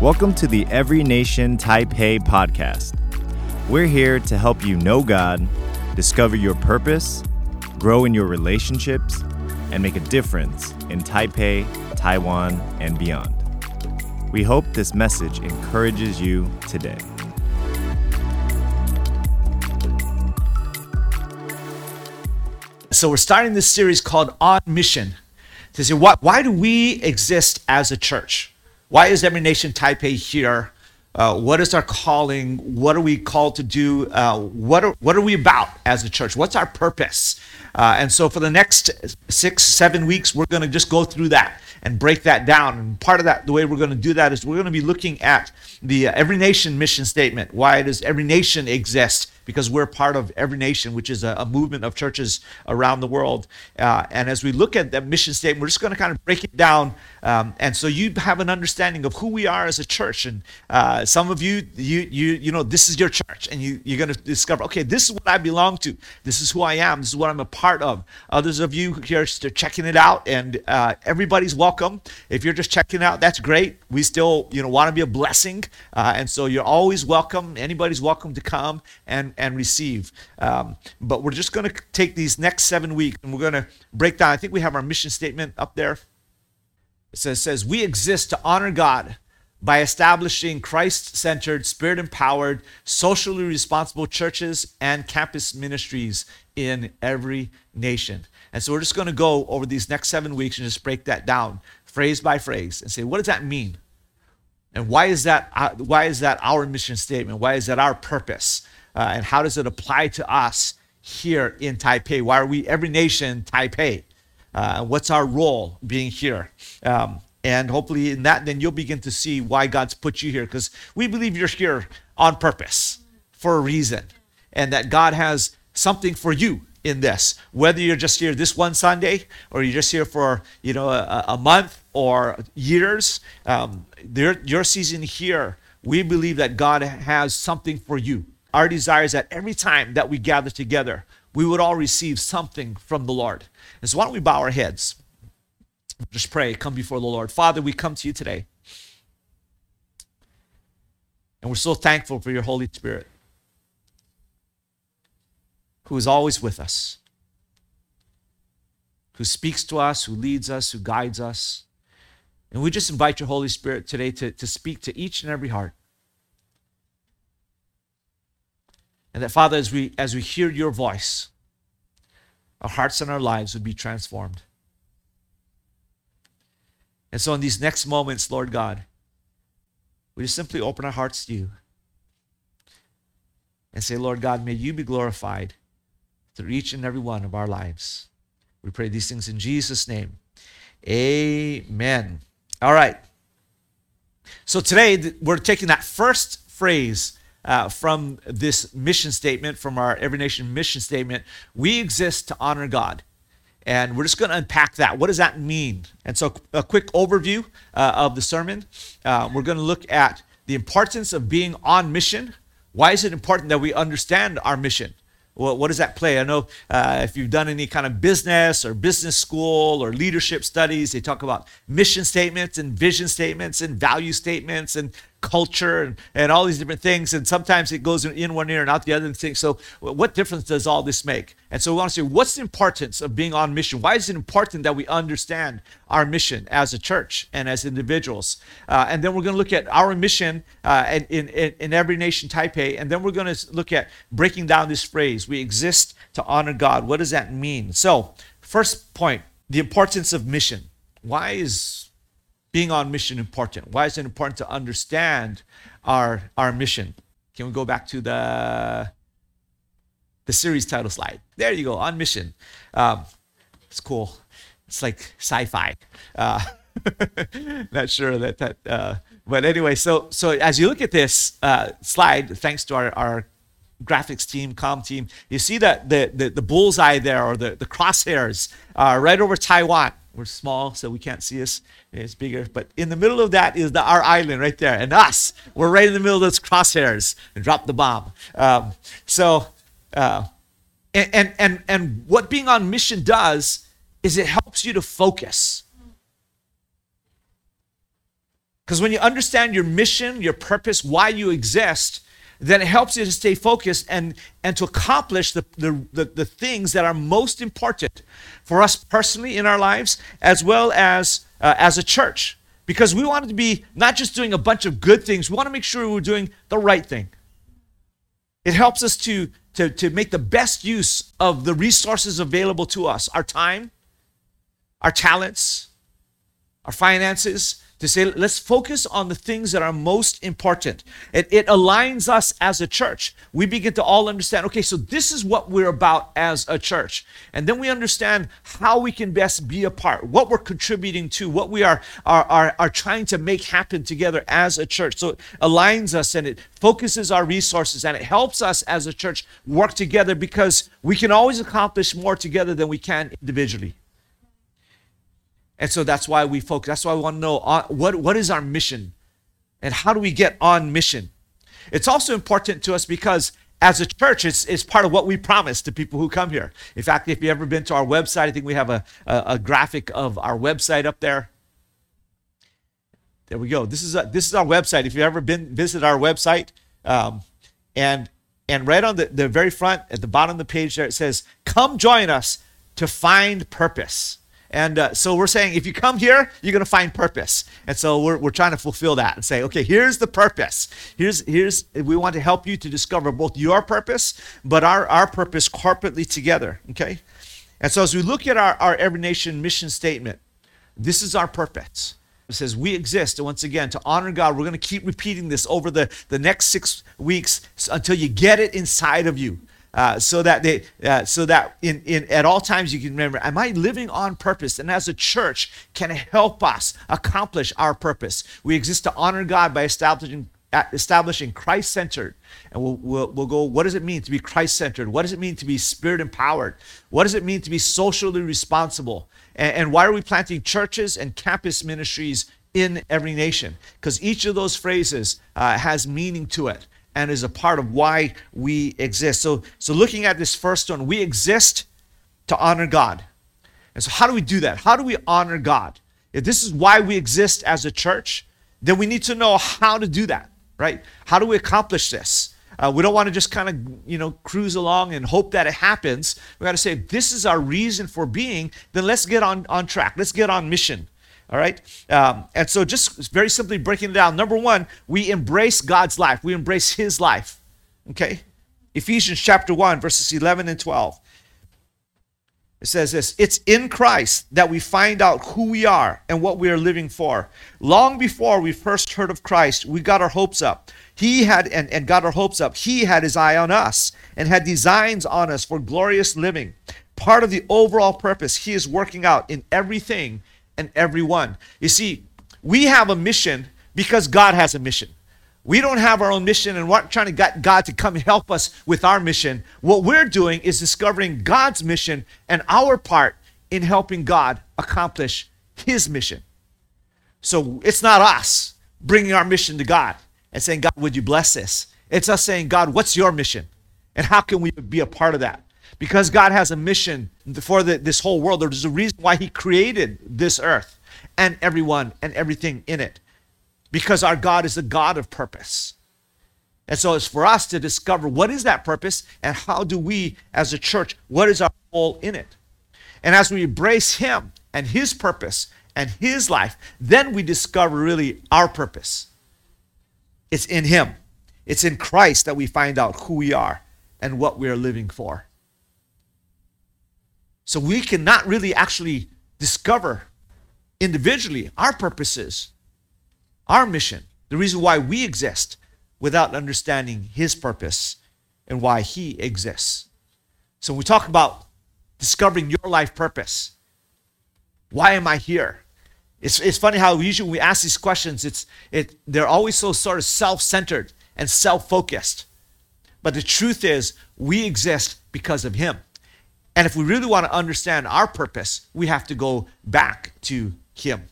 Welcome to the Every Nation Taipei podcast. We're here to help you know God, discover your purpose, grow in your relationships, and make a difference in Taipei, Taiwan, and beyond. We hope this message encourages you today. So we're starting this series called On Mission to say why, why do we exist as a church? Why is Every Nation Taipei here? Uh, what is our calling? What are we called to do? Uh, what, are, what are we about as a church? What's our purpose? Uh, and so for the next six, seven weeks, we're going to just go through that and break that down. And part of that, the way we're going to do that is we're going to be looking at the uh, Every Nation mission statement. Why does every nation exist? Because we're part of Every Nation, which is a, a movement of churches around the world. Uh, and as we look at that mission statement, we're just going to kind of break it down. Um, and so you have an understanding of who we are as a church. And uh, some of you, you, you, you know, this is your church, and you, you're going to discover, okay, this is what I belong to. This is who I am. This is what I'm a part of. Others of you here are checking it out, and uh, everybody's welcome. If you're just checking out, that's great. We still, you know, want to be a blessing, uh, and so you're always welcome. Anybody's welcome to come and and receive. Um, but we're just going to take these next seven weeks and we're going to break down. I think we have our mission statement up there. It says, says We exist to honor God by establishing Christ centered, spirit empowered, socially responsible churches and campus ministries in every nation. And so we're just going to go over these next seven weeks and just break that down phrase by phrase and say, what does that mean? And why is that, uh, why is that our mission statement? Why is that our purpose? Uh, and how does it apply to us here in Taipei? Why are we every nation Taipei? Uh, what's our role being here? Um, and hopefully, in that, then you'll begin to see why God's put you here because we believe you're here on purpose for a reason and that God has something for you in this whether you're just here this one sunday or you're just here for you know a, a month or years um, your season here we believe that god has something for you our desire is that every time that we gather together, we would all receive something from the Lord. And so, why don't we bow our heads? Just pray, come before the Lord. Father, we come to you today. And we're so thankful for your Holy Spirit, who is always with us, who speaks to us, who leads us, who guides us. And we just invite your Holy Spirit today to, to speak to each and every heart. And that, Father, as we, as we hear your voice, our hearts and our lives would be transformed. And so, in these next moments, Lord God, we just simply open our hearts to you and say, Lord God, may you be glorified through each and every one of our lives. We pray these things in Jesus' name. Amen. All right. So today we're taking that first phrase uh, from this mission statement, from our Every Nation mission statement. We exist to honor God. And we're just going to unpack that. What does that mean? And so, a quick overview uh, of the sermon. Uh, we're going to look at the importance of being on mission. Why is it important that we understand our mission? Well, what does that play? I know uh, if you've done any kind of business or business school or leadership studies, they talk about mission statements and vision statements and value statements and culture and, and all these different things. And sometimes it goes in one ear and out the other thing. So, what difference does all this make? And so, we want to say, what's the importance of being on mission? Why is it important that we understand our mission as a church and as individuals? Uh, and then we're going to look at our mission uh, in, in, in every nation, Taipei. And then we're going to look at breaking down this phrase we exist to honor God. What does that mean? So, first point the importance of mission. Why is being on mission important? Why is it important to understand our, our mission? Can we go back to the, the series title slide? There you go, on mission. Um, it's cool. It's like sci-fi. Uh, not sure that that. Uh, but anyway, so so as you look at this uh, slide, thanks to our, our graphics team, com team, you see that the, the, the bullseye there or the, the crosshairs uh, right over Taiwan. We're small, so we can't see us. It's bigger. But in the middle of that is the our island right there. And us, we're right in the middle of those crosshairs and drop the bomb. Um, so, uh, and, and, and, and what being on mission does is it helps you to focus. Because when you understand your mission, your purpose, why you exist, then it helps you to stay focused and, and to accomplish the, the, the, the things that are most important for us personally in our lives, as well as uh, as a church. Because we want to be not just doing a bunch of good things, we want to make sure we're doing the right thing. It helps us to, to, to make the best use of the resources available to us our time, our talents, our finances, to say, let's focus on the things that are most important. It, it aligns us as a church. We begin to all understand, okay, so this is what we're about as a church. And then we understand how we can best be a part, what we're contributing to, what we are, are, are, are trying to make happen together as a church. So it aligns us and it focuses our resources and it helps us as a church work together because we can always accomplish more together than we can individually. And so that's why we focus. That's why we want to know uh, what, what is our mission and how do we get on mission. It's also important to us because as a church, it's, it's part of what we promise to people who come here. In fact, if you've ever been to our website, I think we have a, a, a graphic of our website up there. There we go. This is, a, this is our website. If you've ever been visit our website, um, and, and right on the, the very front, at the bottom of the page there, it says, Come join us to find purpose. And uh, so we're saying if you come here, you're going to find purpose. And so we're, we're trying to fulfill that and say, okay, here's the purpose. Here's, here's, we want to help you to discover both your purpose, but our, our purpose corporately together. Okay? And so as we look at our, our Every Nation mission statement, this is our purpose. It says we exist, and once again, to honor God. We're going to keep repeating this over the, the next six weeks until you get it inside of you. Uh, so that they uh, so that in, in at all times you can remember am i living on purpose? And as a church can help us accomplish our purpose? We exist to honor god by establishing uh, establishing christ-centered. And we'll, we'll, we'll go what does it mean to be christ-centered? What does it mean to be spirit empowered what does it mean to be socially responsible? And, and why are we planting churches and campus ministries in every nation? Because each of those phrases uh, has meaning to it and is a part of why we exist. So, so looking at this first one, we exist to honor God. And so, how do we do that? How do we honor God? If this is why we exist as a church, then we need to know how to do that, right? How do we accomplish this? Uh, we don't want to just kind of, you know, cruise along and hope that it happens. We got to say, this is our reason for being. Then let's get on, on track. Let's get on mission. All right. Um, and so, just very simply breaking it down. Number one, we embrace God's life, we embrace His life. Okay. Ephesians chapter 1, verses 11 and 12. It says this It's in Christ that we find out who we are and what we are living for. Long before we first heard of Christ, we got our hopes up. He had, and, and got our hopes up. He had his eye on us and had designs on us for glorious living. Part of the overall purpose he is working out in everything and everyone. You see, we have a mission because God has a mission. We don't have our own mission and we're trying to get God to come help us with our mission. What we're doing is discovering God's mission and our part in helping God accomplish his mission. So it's not us bringing our mission to God and saying, God, would you bless this? It's us saying, God, what's your mission? And how can we be a part of that? Because God has a mission for the, this whole world. There's a reason why He created this earth and everyone and everything in it. Because our God is a God of purpose. And so it's for us to discover what is that purpose and how do we, as a church, what is our role in it? And as we embrace Him and His purpose and His life, then we discover really our purpose. It's in Him, it's in Christ that we find out who we are and what we are living for. So we cannot really actually discover individually our purposes, our mission, the reason why we exist without understanding his purpose and why he exists. So when we talk about discovering your life purpose, why am I here? It's, it's funny how usually we ask these questions, it's, it, they're always so sort of self centered and self focused. But the truth is, we exist because of Him. And if we really want to understand our purpose, we have to go back to Him.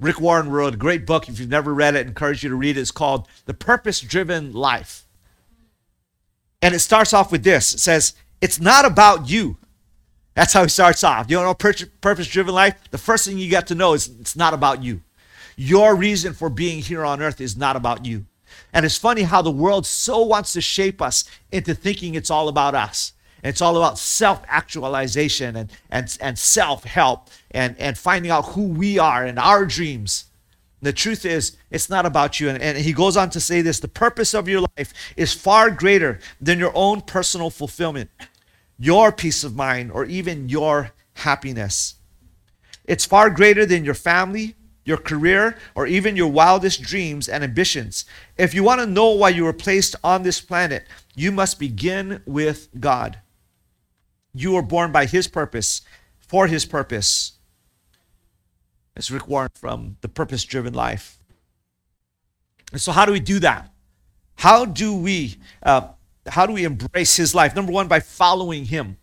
Rick Warren wrote a great book. If you've never read it, I encourage you to read it. It's called The Purpose Driven Life. And it starts off with this it says, It's not about you. That's how it starts off. You Do you know, purpose driven life, the first thing you got to know is it's not about you. Your reason for being here on earth is not about you. And it's funny how the world so wants to shape us into thinking it's all about us. It's all about self actualization and, and, and self help and, and finding out who we are and our dreams. The truth is, it's not about you. And, and he goes on to say this the purpose of your life is far greater than your own personal fulfillment, your peace of mind, or even your happiness. It's far greater than your family, your career, or even your wildest dreams and ambitions. If you want to know why you were placed on this planet, you must begin with God. You were born by His purpose, for His purpose. It's Warren from The Purpose Driven Life. And so, how do we do that? How do we uh, how do we embrace His life? Number one, by following Him.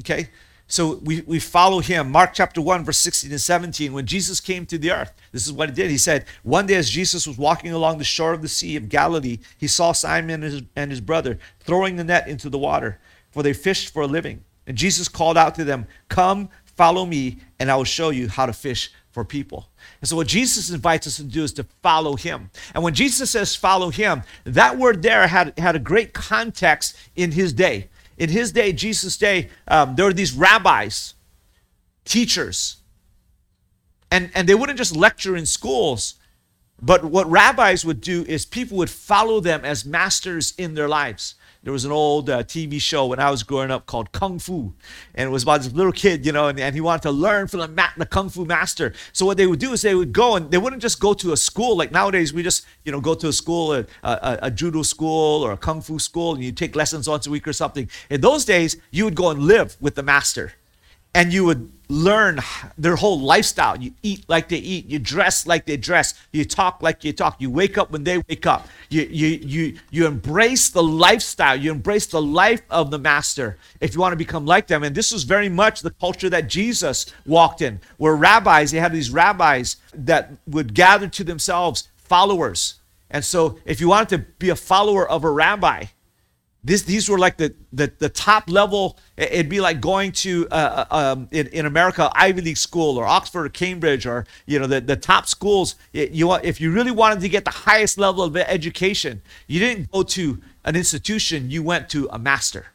Okay, so we, we follow him. Mark chapter 1, verse 16 and 17. When Jesus came to the earth, this is what he did. He said, One day as Jesus was walking along the shore of the Sea of Galilee, he saw Simon and his, and his brother throwing the net into the water, for they fished for a living. And Jesus called out to them, Come, follow me, and I will show you how to fish for people. And so, what Jesus invites us to do is to follow him. And when Jesus says follow him, that word there had, had a great context in his day in his day, Jesus' day, um, there were these rabbis, teachers, and, and they wouldn't just lecture in schools, but what rabbis would do is people would follow them as masters in their lives. There was an old uh, TV show when I was growing up called Kung Fu, and it was about this little kid, you know, and, and he wanted to learn from the, ma- the Kung Fu master. So what they would do is they would go and they wouldn't just go to a school like nowadays. We just, you know, go to a school, a, a, a judo school or a Kung Fu school, and you take lessons once a week or something. In those days, you would go and live with the master and you would learn their whole lifestyle. You eat like they eat, you dress like they dress, you talk like you talk, you wake up when they wake up. You you you you embrace the lifestyle, you embrace the life of the master if you want to become like them. And this was very much the culture that Jesus walked in, where rabbis, they had these rabbis that would gather to themselves followers. And so if you wanted to be a follower of a rabbi, this, these were like the, the, the top level. It'd be like going to, uh, uh, um, in, in America, Ivy League school or Oxford or Cambridge or, you know, the, the top schools. You, if you really wanted to get the highest level of education, you didn't go to an institution, you went to a master.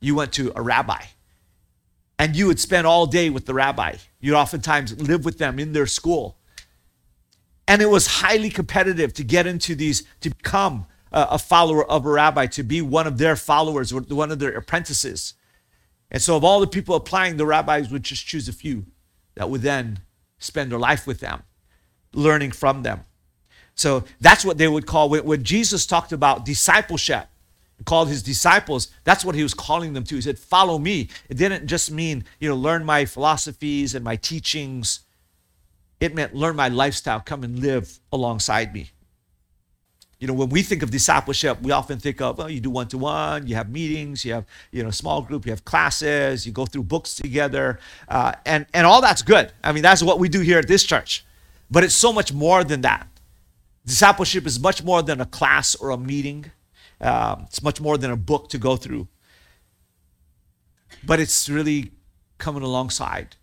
You went to a rabbi. And you would spend all day with the rabbi. You'd oftentimes live with them in their school. And it was highly competitive to get into these, to become a follower of a rabbi, to be one of their followers or one of their apprentices. And so, of all the people applying, the rabbis would just choose a few that would then spend their life with them, learning from them. So that's what they would call when Jesus talked about discipleship, called his disciples, that's what he was calling them to. He said, Follow me. It didn't just mean, you know, learn my philosophies and my teachings. It meant learn my lifestyle, come and live alongside me. You know, when we think of discipleship, we often think of, well, you do one to one, you have meetings, you have, you know, small group, you have classes, you go through books together, uh, and, and all that's good. I mean, that's what we do here at this church. But it's so much more than that. Discipleship is much more than a class or a meeting, um, it's much more than a book to go through. But it's really coming alongside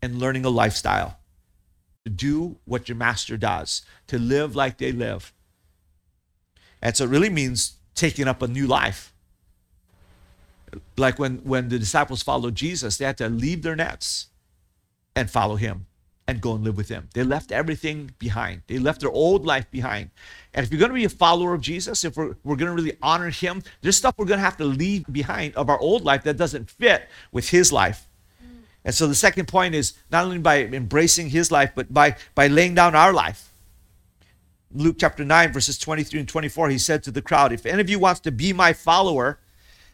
and learning a lifestyle to do what your master does, to live like they live and so it really means taking up a new life. Like when, when the disciples followed Jesus, they had to leave their nets and follow him and go and live with him. They left everything behind. They left their old life behind. And if you're going to be a follower of Jesus, if we're, we're going to really honor him, there's stuff we're going to have to leave behind of our old life that doesn't fit with his life. And so the second point is not only by embracing his life, but by, by laying down our life. Luke chapter 9, verses 23 and 24, he said to the crowd, If any of you wants to be my follower,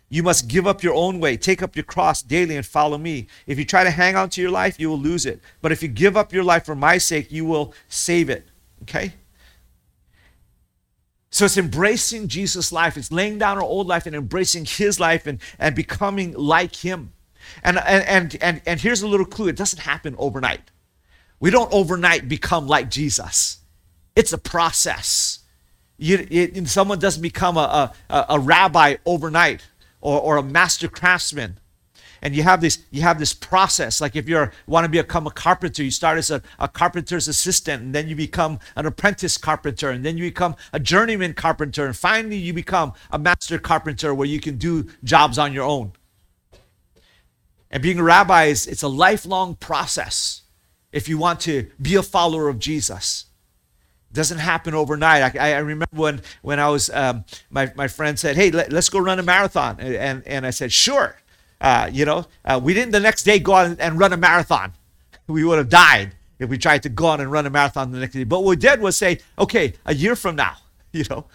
you must give up your own way, take up your cross daily, and follow me. If you try to hang on to your life, you will lose it. But if you give up your life for my sake, you will save it. Okay? So it's embracing Jesus' life. It's laying down our old life and embracing his life and, and becoming like him. And, and, and, and, and here's a little clue it doesn't happen overnight. We don't overnight become like Jesus. It's a process. You, it, someone doesn't become a, a, a rabbi overnight or, or a master craftsman. and you have this you have this process like if you want to become a carpenter you start as a, a carpenter's assistant and then you become an apprentice carpenter and then you become a journeyman carpenter and finally you become a master carpenter where you can do jobs on your own and being a rabbi is it's a lifelong process if you want to be a follower of jesus doesn't happen overnight. I, I remember when, when I was, um, my, my friend said, hey, let, us go run a marathon. And, and, and I said, sure. Uh, you know, uh, we didn't the next day go out and run a marathon. We would have died if we tried to go on and run a marathon the next day. But what we did was say, okay, a year from now, you know,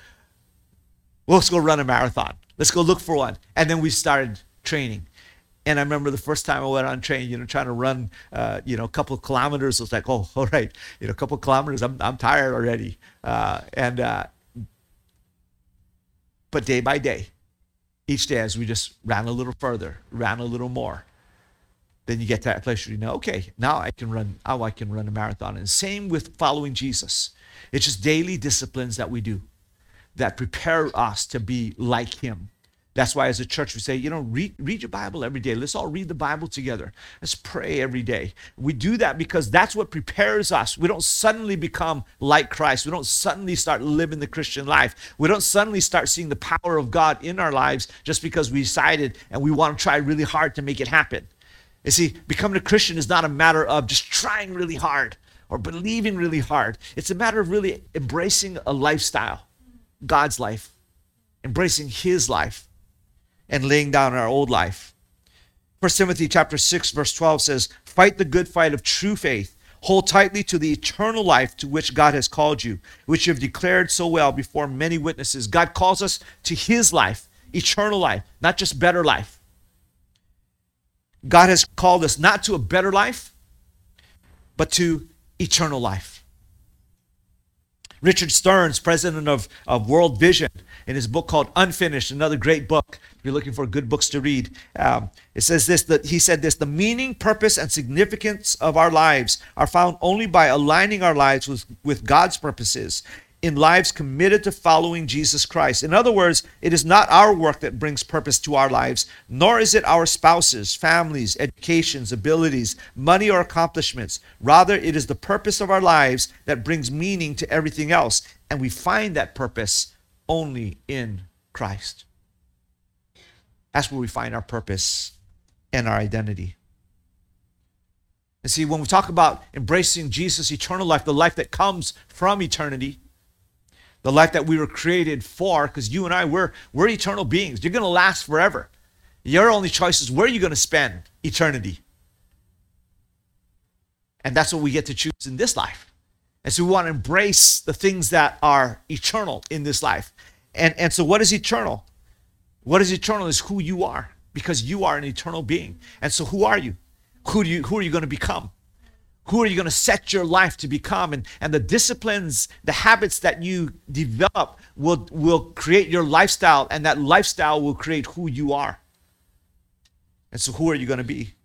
let's go run a marathon. Let's go look for one. And then we started training. And I remember the first time I went on train, you know, trying to run, uh, you know, a couple of kilometers. I was like, oh, all right, you know, a couple of kilometers. I'm, I'm tired already. Uh, and, uh, but day by day, each day as we just ran a little further, ran a little more, then you get to that place where you know, okay, now I can run, now I can run a marathon. And same with following Jesus. It's just daily disciplines that we do that prepare us to be like him. That's why, as a church, we say, you know, read, read your Bible every day. Let's all read the Bible together. Let's pray every day. We do that because that's what prepares us. We don't suddenly become like Christ. We don't suddenly start living the Christian life. We don't suddenly start seeing the power of God in our lives just because we decided and we want to try really hard to make it happen. You see, becoming a Christian is not a matter of just trying really hard or believing really hard. It's a matter of really embracing a lifestyle, God's life, embracing His life and laying down our old life. 1 Timothy chapter 6 verse 12 says, "Fight the good fight of true faith. Hold tightly to the eternal life to which God has called you, which you have declared so well before many witnesses." God calls us to his life, eternal life, not just better life. God has called us not to a better life, but to eternal life. Richard Stearns, president of, of World Vision, in his book called Unfinished, another great book. If you're looking for good books to read, um, it says this that he said this the meaning, purpose, and significance of our lives are found only by aligning our lives with, with God's purposes in lives committed to following Jesus Christ. In other words, it is not our work that brings purpose to our lives, nor is it our spouses, families, educations, abilities, money, or accomplishments. Rather, it is the purpose of our lives that brings meaning to everything else. And we find that purpose only in Christ. That's where we find our purpose and our identity. And see, when we talk about embracing Jesus' eternal life, the life that comes from eternity, the life that we were created for, because you and I, we're, we're eternal beings. You're going to last forever. Your only choice is where you're going to spend eternity? And that's what we get to choose in this life. And so we want to embrace the things that are eternal in this life. And, and so, what is eternal? What is eternal is who you are, because you are an eternal being. And so, who are you? Who, do you, who are you going to become? Who are you going to set your life to become? And, and the disciplines, the habits that you develop will, will create your lifestyle, and that lifestyle will create who you are. And so, who are you going to be?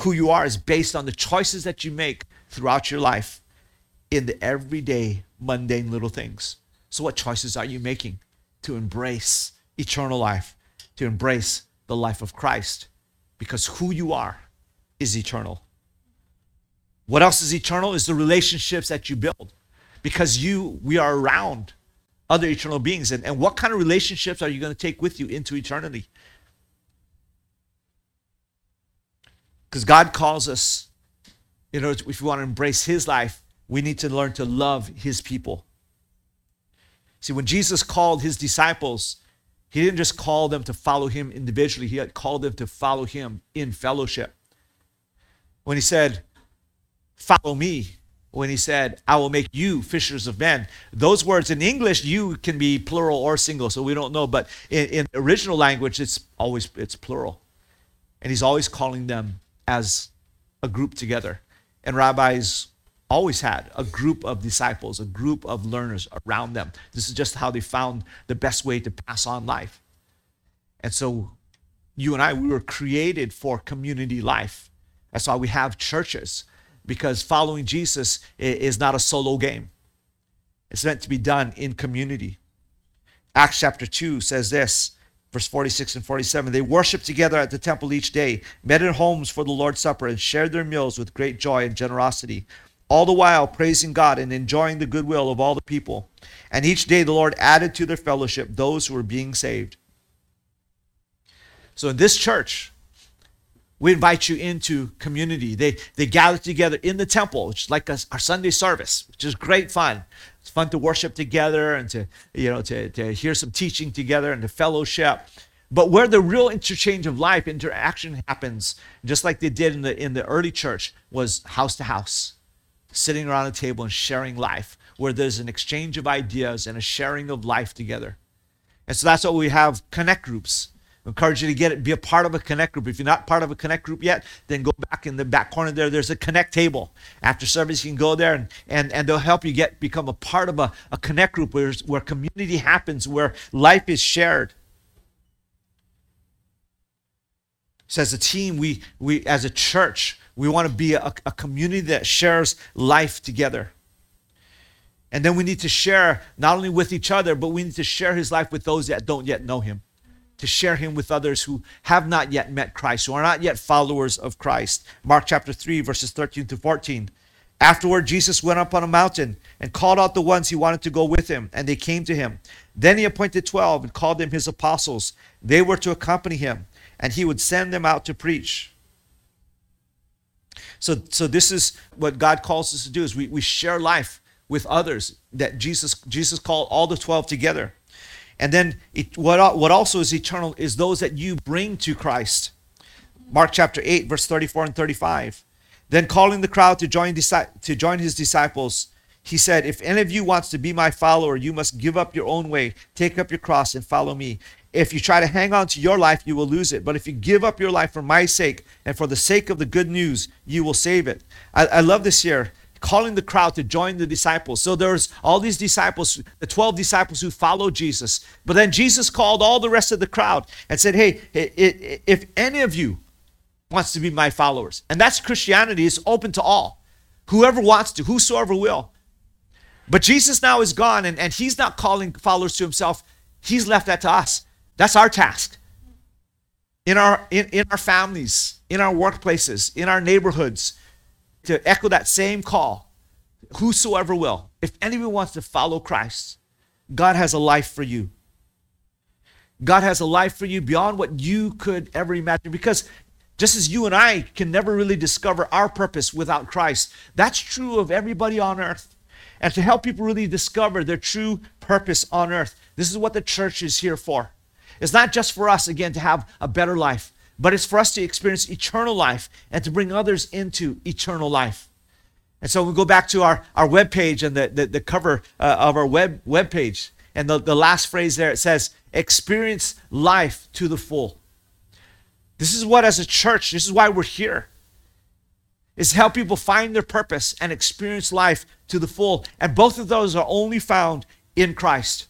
Who you are is based on the choices that you make throughout your life in the everyday, mundane little things. So, what choices are you making to embrace eternal life, to embrace the life of Christ? Because who you are is eternal. What else is eternal is the relationships that you build. Because you, we are around other eternal beings. And, and what kind of relationships are you going to take with you into eternity? Because God calls us, you know, if we want to embrace His life, we need to learn to love his people. See, when Jesus called his disciples, he didn't just call them to follow him individually, he had called them to follow him in fellowship. When he said, Follow me, when he said, I will make you fishers of men, those words in English, you can be plural or single, so we don't know, but in, in original language, it's always it's plural. And he's always calling them as a group together. And rabbis always had a group of disciples, a group of learners around them. This is just how they found the best way to pass on life. And so you and I, we were created for community life. That's why we have churches, because following Jesus is not a solo game. It's meant to be done in community. Acts chapter 2 says this Verse 46 and 47 They worshiped together at the temple each day, met in homes for the Lord's Supper, and shared their meals with great joy and generosity, all the while praising God and enjoying the goodwill of all the people. And each day the Lord added to their fellowship those who were being saved. So in this church, we invite you into community. They, they gather together in the temple, which is like a, our Sunday service, which is great fun. It's fun to worship together and to, you know, to, to hear some teaching together and to fellowship. But where the real interchange of life, interaction happens, just like they did in the, in the early church, was house to house, sitting around a table and sharing life, where there's an exchange of ideas and a sharing of life together. And so that's what we have connect groups encourage you to get it, be a part of a connect group. If you're not part of a connect group yet, then go back in the back corner there. There's a connect table. After service, you can go there and, and, and they'll help you get become a part of a, a connect group where, where community happens, where life is shared. So as a team, we, we as a church, we want to be a, a community that shares life together. And then we need to share not only with each other, but we need to share his life with those that don't yet know him to share him with others who have not yet met Christ, who are not yet followers of Christ. Mark chapter 3, verses 13 to 14. Afterward, Jesus went up on a mountain and called out the ones he wanted to go with him, and they came to him. Then he appointed 12 and called them his apostles. They were to accompany him, and he would send them out to preach. So, so this is what God calls us to do is we, we share life with others that Jesus, Jesus called all the 12 together. And then it, what, what also is eternal is those that you bring to Christ. Mark chapter 8, verse 34 and 35. Then calling the crowd to join, to join his disciples, he said, If any of you wants to be my follower, you must give up your own way, take up your cross, and follow me. If you try to hang on to your life, you will lose it. But if you give up your life for my sake and for the sake of the good news, you will save it. I, I love this here calling the crowd to join the disciples. So there's all these disciples, the 12 disciples who followed Jesus. But then Jesus called all the rest of the crowd and said, Hey, if any of you wants to be my followers, and that's Christianity, it's open to all. Whoever wants to, whosoever will. But Jesus now is gone and, and he's not calling followers to himself. He's left that to us. That's our task. In our in, in our families, in our workplaces, in our neighborhoods, to echo that same call whosoever will. If anyone wants to follow Christ, God has a life for you. God has a life for you beyond what you could ever imagine. Because just as you and I can never really discover our purpose without Christ, that's true of everybody on earth. And to help people really discover their true purpose on earth, this is what the church is here for. It's not just for us, again, to have a better life, but it's for us to experience eternal life and to bring others into eternal life. And so we go back to our, our web page and the, the, the cover uh, of our web, web page. And the, the last phrase there, it says, experience life to the full. This is what, as a church, this is why we're here, is help people find their purpose and experience life to the full. And both of those are only found in Christ.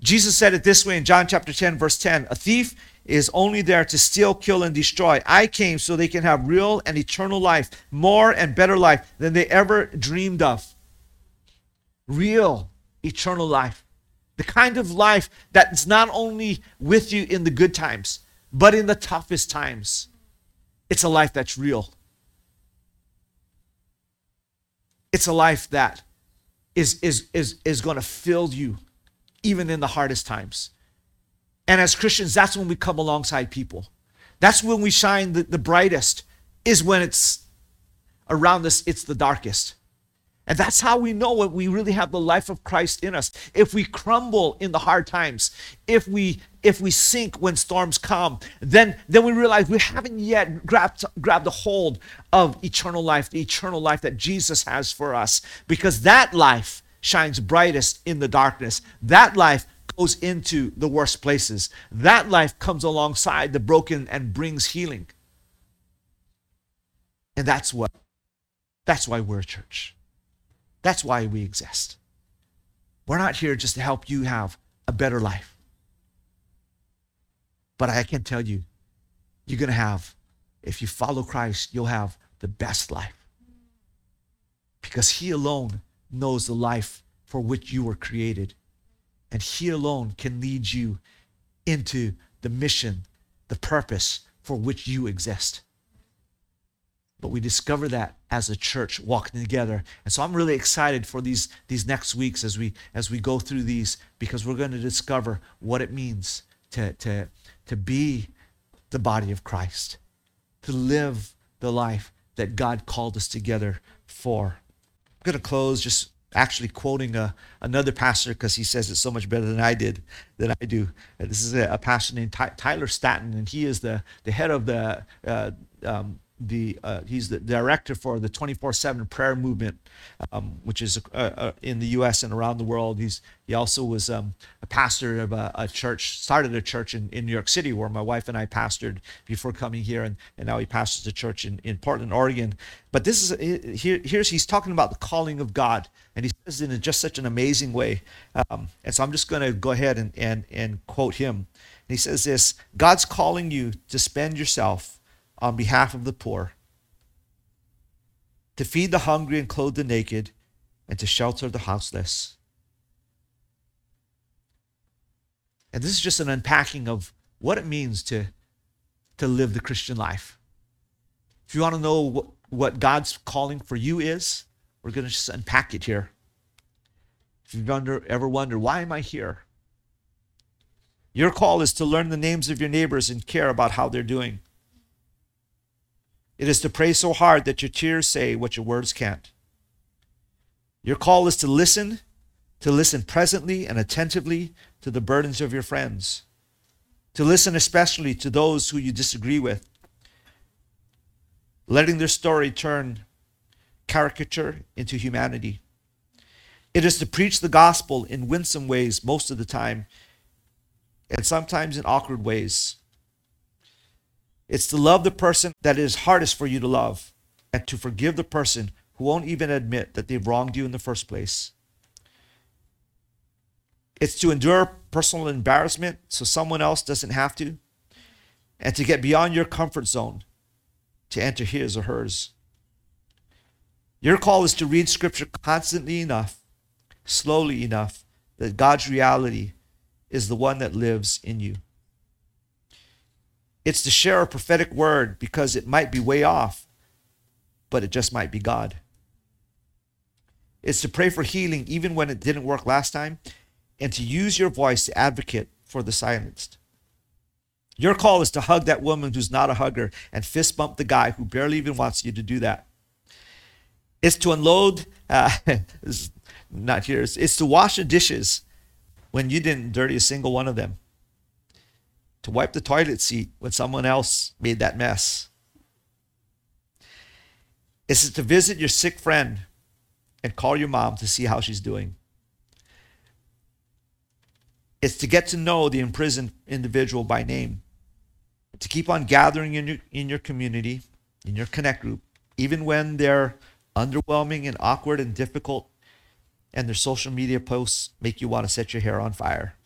Jesus said it this way in John chapter 10, verse 10 A thief is only there to steal, kill, and destroy. I came so they can have real and eternal life, more and better life than they ever dreamed of. Real eternal life. The kind of life that's not only with you in the good times, but in the toughest times. It's a life that's real. It's a life that is, is, is, is going to fill you even in the hardest times. And as Christians, that's when we come alongside people. That's when we shine the, the brightest, is when it's around us, it's the darkest. And that's how we know that we really have the life of Christ in us. If we crumble in the hard times, if we if we sink when storms come, then then we realize we haven't yet grabbed grabbed a hold of eternal life, the eternal life that Jesus has for us, because that life shines brightest in the darkness. That life goes into the worst places. That life comes alongside the broken and brings healing. And that's what that's why we're a church. That's why we exist. We're not here just to help you have a better life. But I can tell you, you're going to have, if you follow Christ, you'll have the best life. Because He alone knows the life for which you were created. And He alone can lead you into the mission, the purpose for which you exist. But we discover that as a church walking together. And so I'm really excited for these, these next weeks as we as we go through these because we're going to discover what it means to, to, to be the body of Christ, to live the life that God called us together for. Going to close just actually quoting a, another pastor because he says it so much better than I did, than I do. Uh, this is a, a pastor named Ty, Tyler Staton, and he is the, the head of the uh, um, the uh, he's the director for the 24/7 prayer movement, um, which is uh, uh, in the U.S. and around the world. He's he also was um, a pastor of a, a, church, started a church in, in New York City where my wife and I pastored before coming here, and, and now he pastors a church in, in Portland, Oregon. But this is here here's he's talking about the calling of God, and he says it in just such an amazing way. Um, and so I'm just going to go ahead and and and quote him. And he says this: God's calling you to spend yourself on behalf of the poor, to feed the hungry and clothe the naked, and to shelter the houseless. And this is just an unpacking of what it means to, to live the Christian life. If you want to know what, what God's calling for you is, we're going to just unpack it here. If you've wonder, ever wondered, why am I here? Your call is to learn the names of your neighbors and care about how they're doing. It is to pray so hard that your tears say what your words can't. Your call is to listen, to listen presently and attentively to the burdens of your friends, to listen especially to those who you disagree with, letting their story turn caricature into humanity. It is to preach the gospel in winsome ways most of the time, and sometimes in awkward ways. It's to love the person that is hardest for you to love and to forgive the person who won't even admit that they've wronged you in the first place. It's to endure personal embarrassment so someone else doesn't have to, and to get beyond your comfort zone to enter his or hers. Your call is to read scripture constantly enough, slowly enough, that God's reality is the one that lives in you. It's to share a prophetic word because it might be way off, but it just might be God. It's to pray for healing even when it didn't work last time, and to use your voice to advocate for the silenced. Your call is to hug that woman who's not a hugger and fist bump the guy who barely even wants you to do that. It's to unload, uh, not here, it's, it's to wash the dishes when you didn't dirty a single one of them to wipe the toilet seat when someone else made that mess. Is it to visit your sick friend and call your mom to see how she's doing? It's to get to know the imprisoned individual by name, to keep on gathering in your, in your community, in your connect group, even when they're underwhelming and awkward and difficult, and their social media posts make you want to set your hair on fire.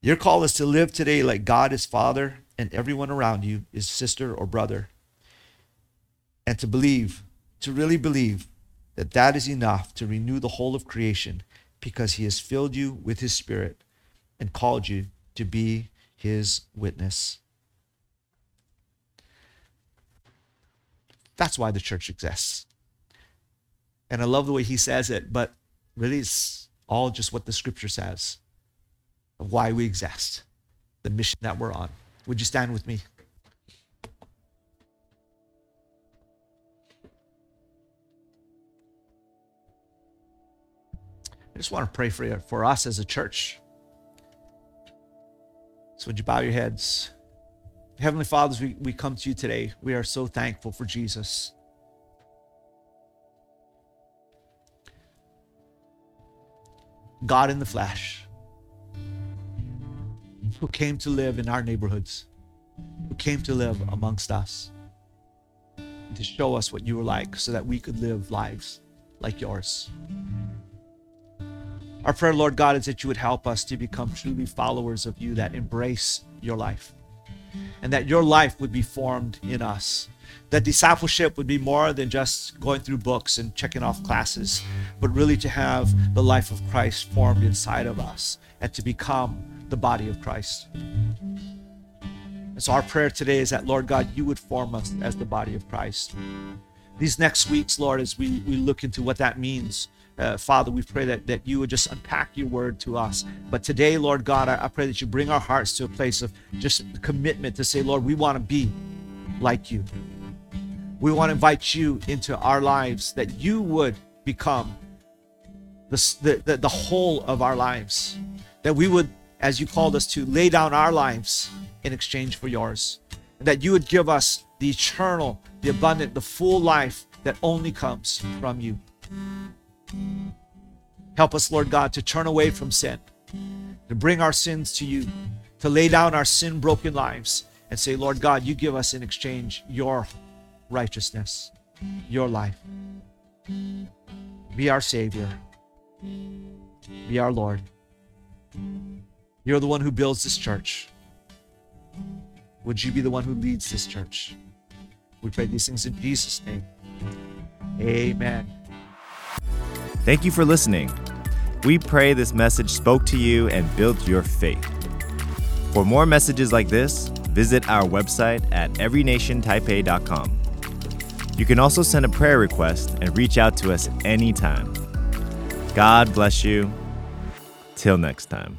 Your call is to live today like God is Father and everyone around you is sister or brother. And to believe, to really believe that that is enough to renew the whole of creation because he has filled you with his spirit and called you to be his witness. That's why the church exists. And I love the way he says it, but really it's all just what the scripture says of why we exist, the mission that we're on. Would you stand with me? I just want to pray for you, for us as a church. So would you bow your heads? Heavenly Fathers, we, we come to you today. We are so thankful for Jesus. God in the flesh who came to live in our neighborhoods, who came to live amongst us, to show us what you were like so that we could live lives like yours. Our prayer, Lord God, is that you would help us to become truly followers of you that embrace your life and that your life would be formed in us that discipleship would be more than just going through books and checking off classes, but really to have the life of Christ formed inside of us and to become the body of Christ. And so our prayer today is that, Lord God, you would form us as the body of Christ. These next weeks, Lord, as we, we look into what that means, uh, Father, we pray that, that you would just unpack your word to us. But today, Lord God, I, I pray that you bring our hearts to a place of just commitment to say, Lord, we want to be like you. We want to invite you into our lives that you would become the, the, the, the whole of our lives. That we would, as you called us to, lay down our lives in exchange for yours. And that you would give us the eternal, the abundant, the full life that only comes from you. Help us, Lord God, to turn away from sin, to bring our sins to you, to lay down our sin broken lives and say, Lord God, you give us in exchange your righteousness, your life. Be our Savior, be our Lord. You're the one who builds this church. Would you be the one who leads this church? We pray these things in Jesus' name. Amen. Thank you for listening. We pray this message spoke to you and built your faith. For more messages like this, visit our website at everynationtaipei.com. You can also send a prayer request and reach out to us anytime. God bless you. Till next time.